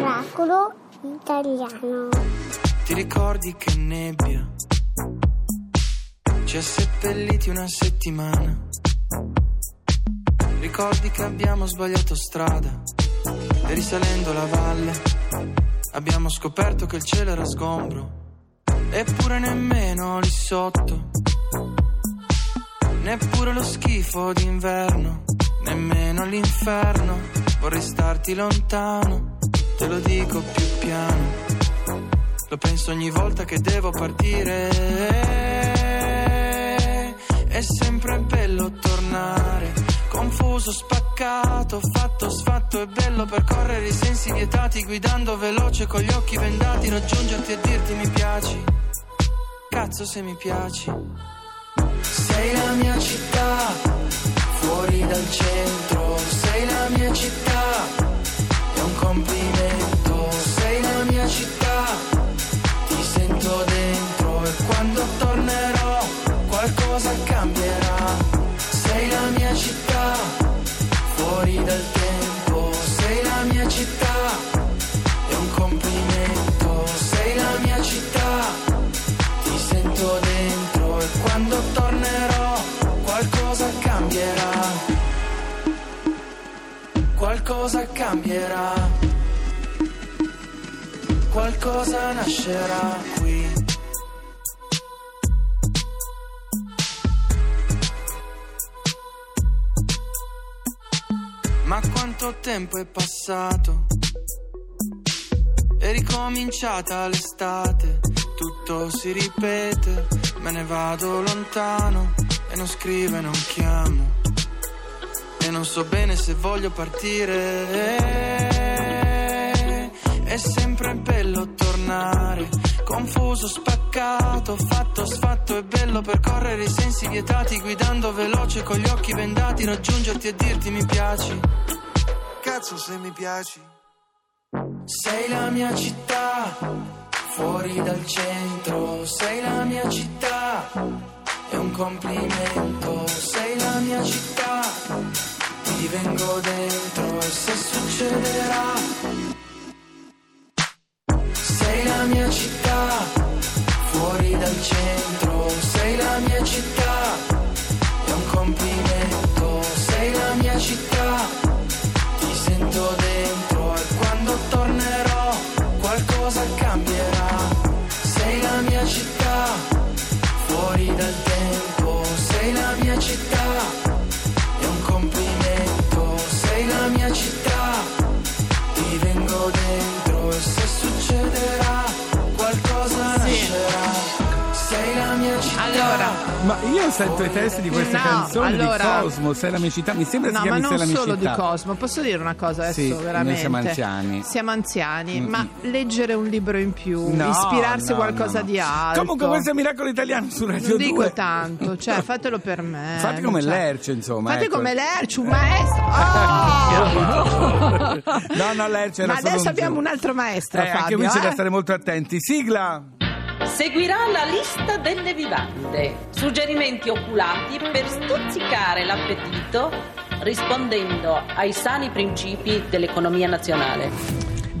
Oracolo italiano. Ti ricordi che nebbia? Ci ha seppelliti una settimana? Ricordi che abbiamo sbagliato strada? E risalendo la valle abbiamo scoperto che il cielo era sgombro. Eppure nemmeno lì sotto. Neppure lo schifo d'inverno nemmeno l'inferno vorrei starti lontano te lo dico più piano lo penso ogni volta che devo partire. È sempre bello tornare. Confuso, spaccato, fatto, sfatto. È bello percorrere i sensi vietati. Guidando veloce con gli occhi vendati. Raggiungerti e dirti mi piaci. Cazzo se mi piaci. Sei la mia città, fuori dal centro. Sei la mia città, è un complimento. Sei la mia città ti sento dentro Qualcosa cambierà qualcosa nascerà qui. Ma quanto tempo è passato? È ricominciata l'estate, tutto si ripete, me ne vado lontano e non scrivo e non chiamo. E non so bene se voglio partire. È sempre bello tornare, confuso, spaccato, fatto, sfatto. È bello percorrere i sensi vietati, guidando veloce con gli occhi vendati, raggiungerti e dirti mi piaci. Cazzo se mi piaci. Sei la mia città, fuori dal centro, sei la mia città, è un complimento, sei la mia città, ti vengo dentro e se succederà. Sei la mia città, fuori dal centro, sei la mia città, Ma io sento i testi di queste No, canzoni allora- di Cosmo, Sei la mia città, mi sembra si no, ma chiami non Sei la mia solo città. di Cosmo. Posso dire una cosa adesso, Sì, noi veramente? siamo anziani. Siamo anziani, Mm, ma leggere un libro in più, No, ispirarsi a no, qualcosa no, no. di alto. Comunque questo è Miracolo Italiano su Radio non 2. dico tanto, cioè fatelo per me. Fate come cioè. Lercio, insomma. Fate ecco. come Lercio, un maestro. Oh! No, no, Lercio era Ma solo adesso un abbiamo un altro maestro, Eh, anche Fabio. qui c'è da eh? stare molto attenti. Sigla! Seguirà la lista delle vivande, suggerimenti oculati per stuzzicare l'appetito rispondendo ai sani principi dell'economia nazionale.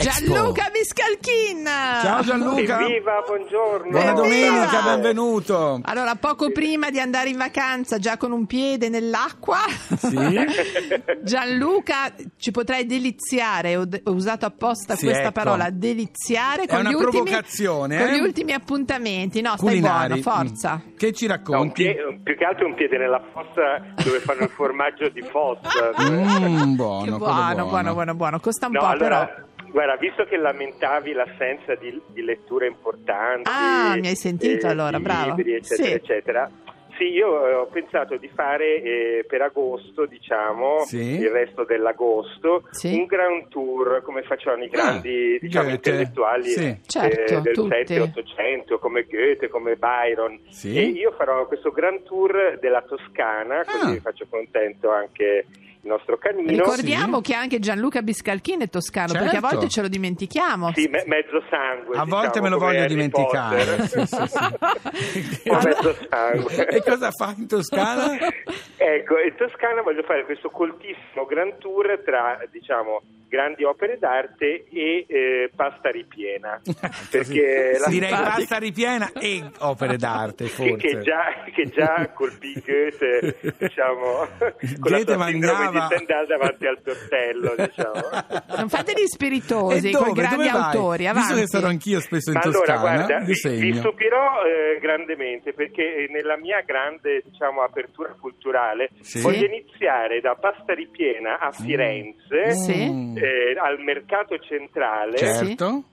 Gianluca Miscalchin. Ciao Gianluca! Evviva, buongiorno. Buona Evviva! domenica, benvenuto! Allora, poco prima di andare in vacanza, già con un piede nell'acqua, Sì? Gianluca, ci potrai deliziare. Ho, usato apposta Sì, questa ecco. parola, deliziare. È Con una gli ultimi, provocazione, Con eh? gli ultimi appuntamenti. No, stai Culinari. buono, forza. Mm. Che ci No, racconti? pie- più che altro un piede nella fossa dove fanno il formaggio di fossa. Mm, buono, quello buono, buono, buono, buono. Costa un No, po', allora, però. Guarda, visto che lamentavi l'assenza di, di letture importanti, Ah, mi hai sentito eh, allora, di bravo. libri, eccetera, Sì. eccetera. Sì, io eh, ho pensato di fare eh, per agosto, diciamo, Sì. il resto dell'agosto, Sì. un grand tour come facevano i grandi Ah, diciamo, intellettuali Sì. eh, Certo, del tutti. 7-800, come Goethe, come Byron. Sì. E io farò questo grand tour della Toscana, così Ah. faccio contento anche il nostro canino. Ricordiamo che anche Gianluca Biscalchini è toscano, perché a Certo. volte ce lo dimentichiamo. Sì, me- mezzo sangue. A volte diciamo, me lo voglio Harry dimenticare. Sì, sì, sì. Mezzo sangue. e cosa fa in Toscana? Ecco, in Toscana voglio fare questo coltissimo grand tour tra, diciamo, grandi opere d'arte e eh, pasta ripiena. Perché la Direi Simpatico. pasta ripiena e opere d'arte, che, forse. che già, che già colpì Goethe, diciamo, con la Goethe sua sindrome di Stendhal davanti al tortello, diciamo. Non fateli spiritosi, dove? grandi autori. Visto Avanti. che sarò anch'io spesso in Ma allora, Toscana, guarda, vi vi, stupirò eh, grandemente perché nella mia grande diciamo, apertura culturale Sì. voglio iniziare da pasta ripiena a Firenze, Sì. Mm. eh, al mercato centrale, Certo.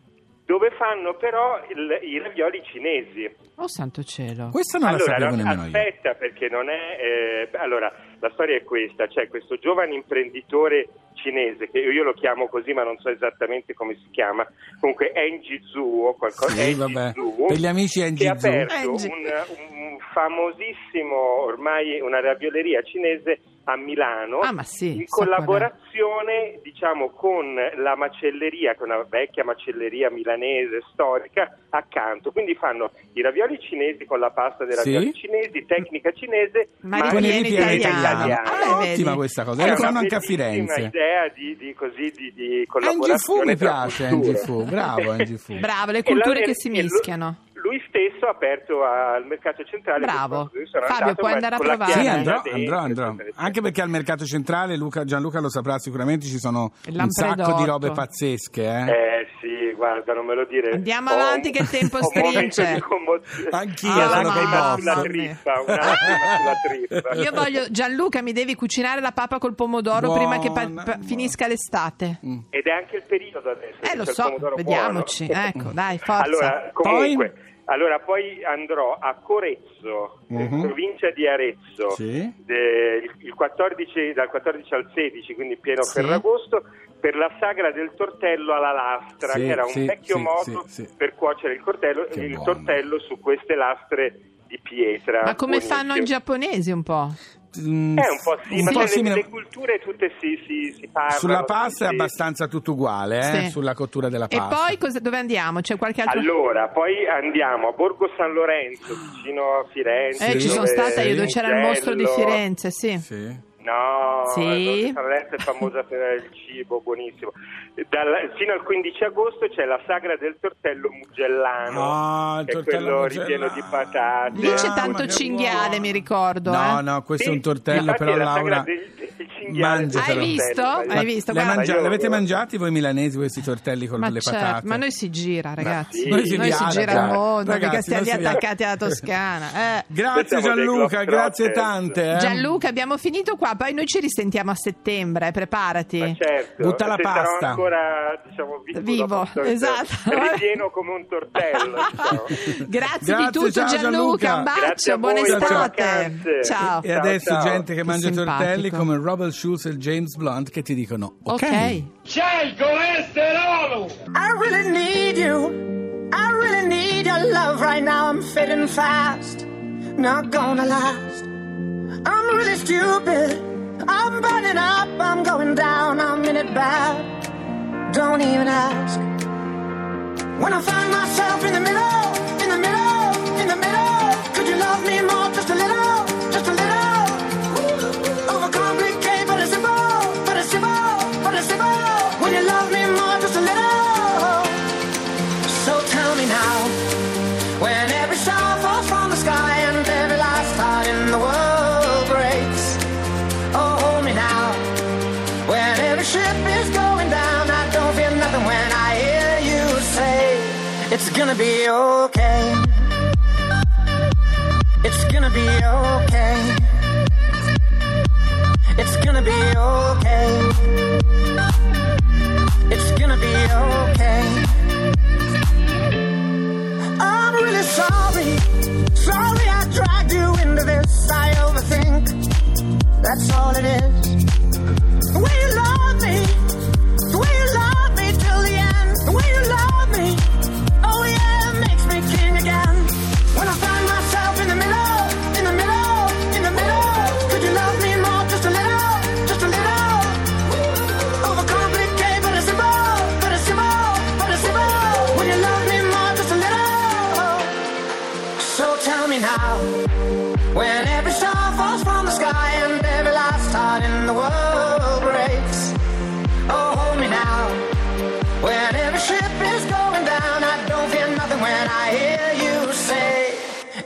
dove fanno però il- i ravioli cinesi. Oh santo cielo. Questa non allora, la sapevo no, nemmeno io. aspetta, perché non è. eh, allora, la storia è questa: c'è questo giovane imprenditore cinese, che io lo chiamo così, ma non so esattamente come si chiama. Comunque, Enji Zhu o qualcosa. Sì, Enji vabbè. Zhu, Per gli amici Enji che ha aperto un, un famosissimo, ormai una ravioleria cinese a Milano Ah, ma sì, in è. collaborazione diciamo con la macelleria che è una vecchia macelleria milanese storica accanto quindi fanno i ravioli cinesi con la pasta dei Sì. ravioli cinesi tecnica cinese Ma ma Con ripieno italiano. italiano. Ah, vedi. ottima questa cosa. è Lo una fanno anche a Firenze. idea di, di così di, di Angie Fu collaborazione mi piace. Angie Fu. Bravo, Angie Fu. Bravo, le culture la- che si mischiano. Lui stesso ha aperto al mercato centrale. Bravo. Fabio, andato, puoi andare a provare. Sì, andrò, andrò, andrò. Anche perché al mercato centrale, Luca, Gianluca lo saprà sicuramente, ci sono un sacco di robe pazzesche. Eh? Eh sì, guarda, non me lo dire. Andiamo Ho avanti un- che il tempo stringe. Anch'io Una sono commosso. sulla trippa, trippa. Io voglio, Gianluca, mi devi cucinare la papa col pomodoro Buona, prima che pa- pa- finisca l'estate. Ed è anche il periodo adesso. Eh, lo so, vediamoci. buono. Ecco, dai, forza. Allora, comunque, allora, poi andrò a Corezzo, in Mhm. provincia di Arezzo, Sì. de- il- il 14 dal 14 al 16, quindi pieno Sì. Ferragosto, per la sagra del tortello alla lastra, Sì, che era un sì, vecchio sì, modo sì, sì. per cuocere il, cortello- il tortello su queste lastre di pietra. Ma come Buonissimo. fanno i giapponesi un po'? Mm, È un po' sì, un ma po' le, simile- le culture tutte si, si, si parlano. Sulla pasta è sì. abbastanza tutto uguale, eh? Sì. sulla cottura della E pasta. poi cosa- dove andiamo? C'è qualche altro... Allora, poi andiamo a Borgo San Lorenzo, vicino a Firenze. Eh, ci sono stata io, dove c'era il mostro di Firenze, sì. Sì. No, Sì. Borgo San Lorenzo è famosa per il cibo, buonissimo. Dal- fino al 15 agosto c'è la sagra del tortello mugellano, Ah, il che è tortello quello mugellano. ripieno di patate. Lì c'è Ah, tanto cinghiale, mi ricordo. No, eh. no, questo Sì, è un tortello, però Laura... del- cinghiale mangiatelo. Hai visto? Hai visto? Ma io- l'avete mangiati voi milanesi questi tortelli con Ma, le certo, patate? ma noi si gira, ragazzi. sì. Noi, Noi si si, viaggia, gira il mondo, ragazzi, mica stiamo noi lì si attaccati alla Toscana. Eh. Grazie Gianluca, grazie tante. eh. Gianluca, abbiamo finito qua, poi noi ci risentiamo a settembre, preparati. Ma certo, Butta la pasta. ancora diciamo, vivo, Vivo, esatto. ripieno come un tortello. diciamo. Grazie, di Grazie, tutto ciao, Gianluca, Gianluca. un Grazie bacio, buona estate. Ciao. E adesso ciao. gente che mangia simpatico. tortelli come Robert Schulz e James Blunt che ti dicono ok. ok. C'è il colesterolo! I really need you. I really need your love right now. I'm fading fast. Not gonna last. I'm really stupid. I'm burning up. I'm going down. I'm in it bad. Don't even ask. When I find myself in the middle, in the middle, in the middle, could you love me more? Just a little, just a gonna be okay. It's gonna be okay. It's gonna be okay.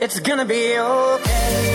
It's gonna be okay.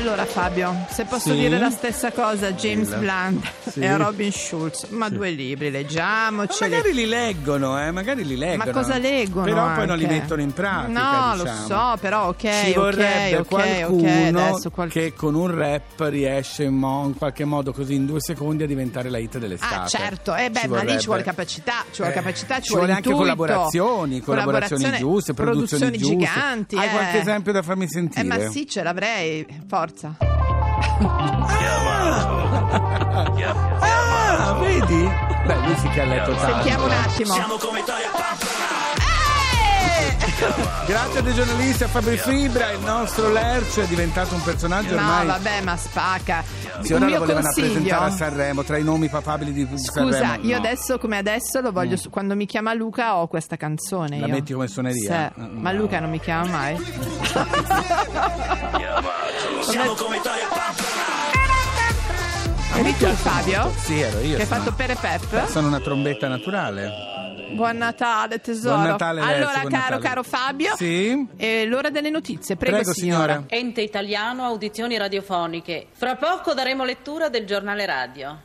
Allora Fabio, se posso Sì? dire la stessa cosa a James Dilla. Blunt Sì. e a Robin Schulz, ma due libri, Ma leggiamoceli. magari li leggono, eh, magari li leggono. Ma cosa leggono? Però poi non li anche? mettono in pratica. No, diciamo. lo so, però ok, Ci vorrebbe ok, ok, qualcuno ok, adesso qual- che con un rap riesce in, mo- in qualche modo così in due secondi a diventare la hit dell'estate. Ah certo, eh beh, ma lì ci vuole capacità, ci vuole Eh, capacità, ci, ci vuole anche intuito, collaborazioni, collaborazioni giuste, produzioni, giuste. giganti. Hai eh. qualche esempio da farmi Eh sentire? ma sì, ce l'avrei, forza. Ah, vedi? Beh, lui si che ha letto tanto. Sentiamo un attimo. Grazie dei giornalisti a Fabri Fibra, il nostro Lercio è diventato un personaggio No, ormai. vabbè, ma spacca. Sì, Un ora lo mio volevano consiglio. presentare a Sanremo tra i nomi papabili di Scusa, Sanremo. io no. Mm. adesso come adesso lo voglio. su- Quando mi chiama Luca ho questa canzone. La io. metti come suoneria? Mm, Ma no. Luca non mi chiama mai. Eri tu Fabio? Sì, ero io. Che hai sono- fatto Pere Pep? Sono una trombetta naturale. Buon Natale tesoro. Buon Natale, Lezio, allora, buon caro, Natale. caro Fabio, Sì? è l'ora delle notizie. Prego, Prego, signora. Ente italiano, audizioni radiofoniche. Fra poco daremo lettura del giornale radio.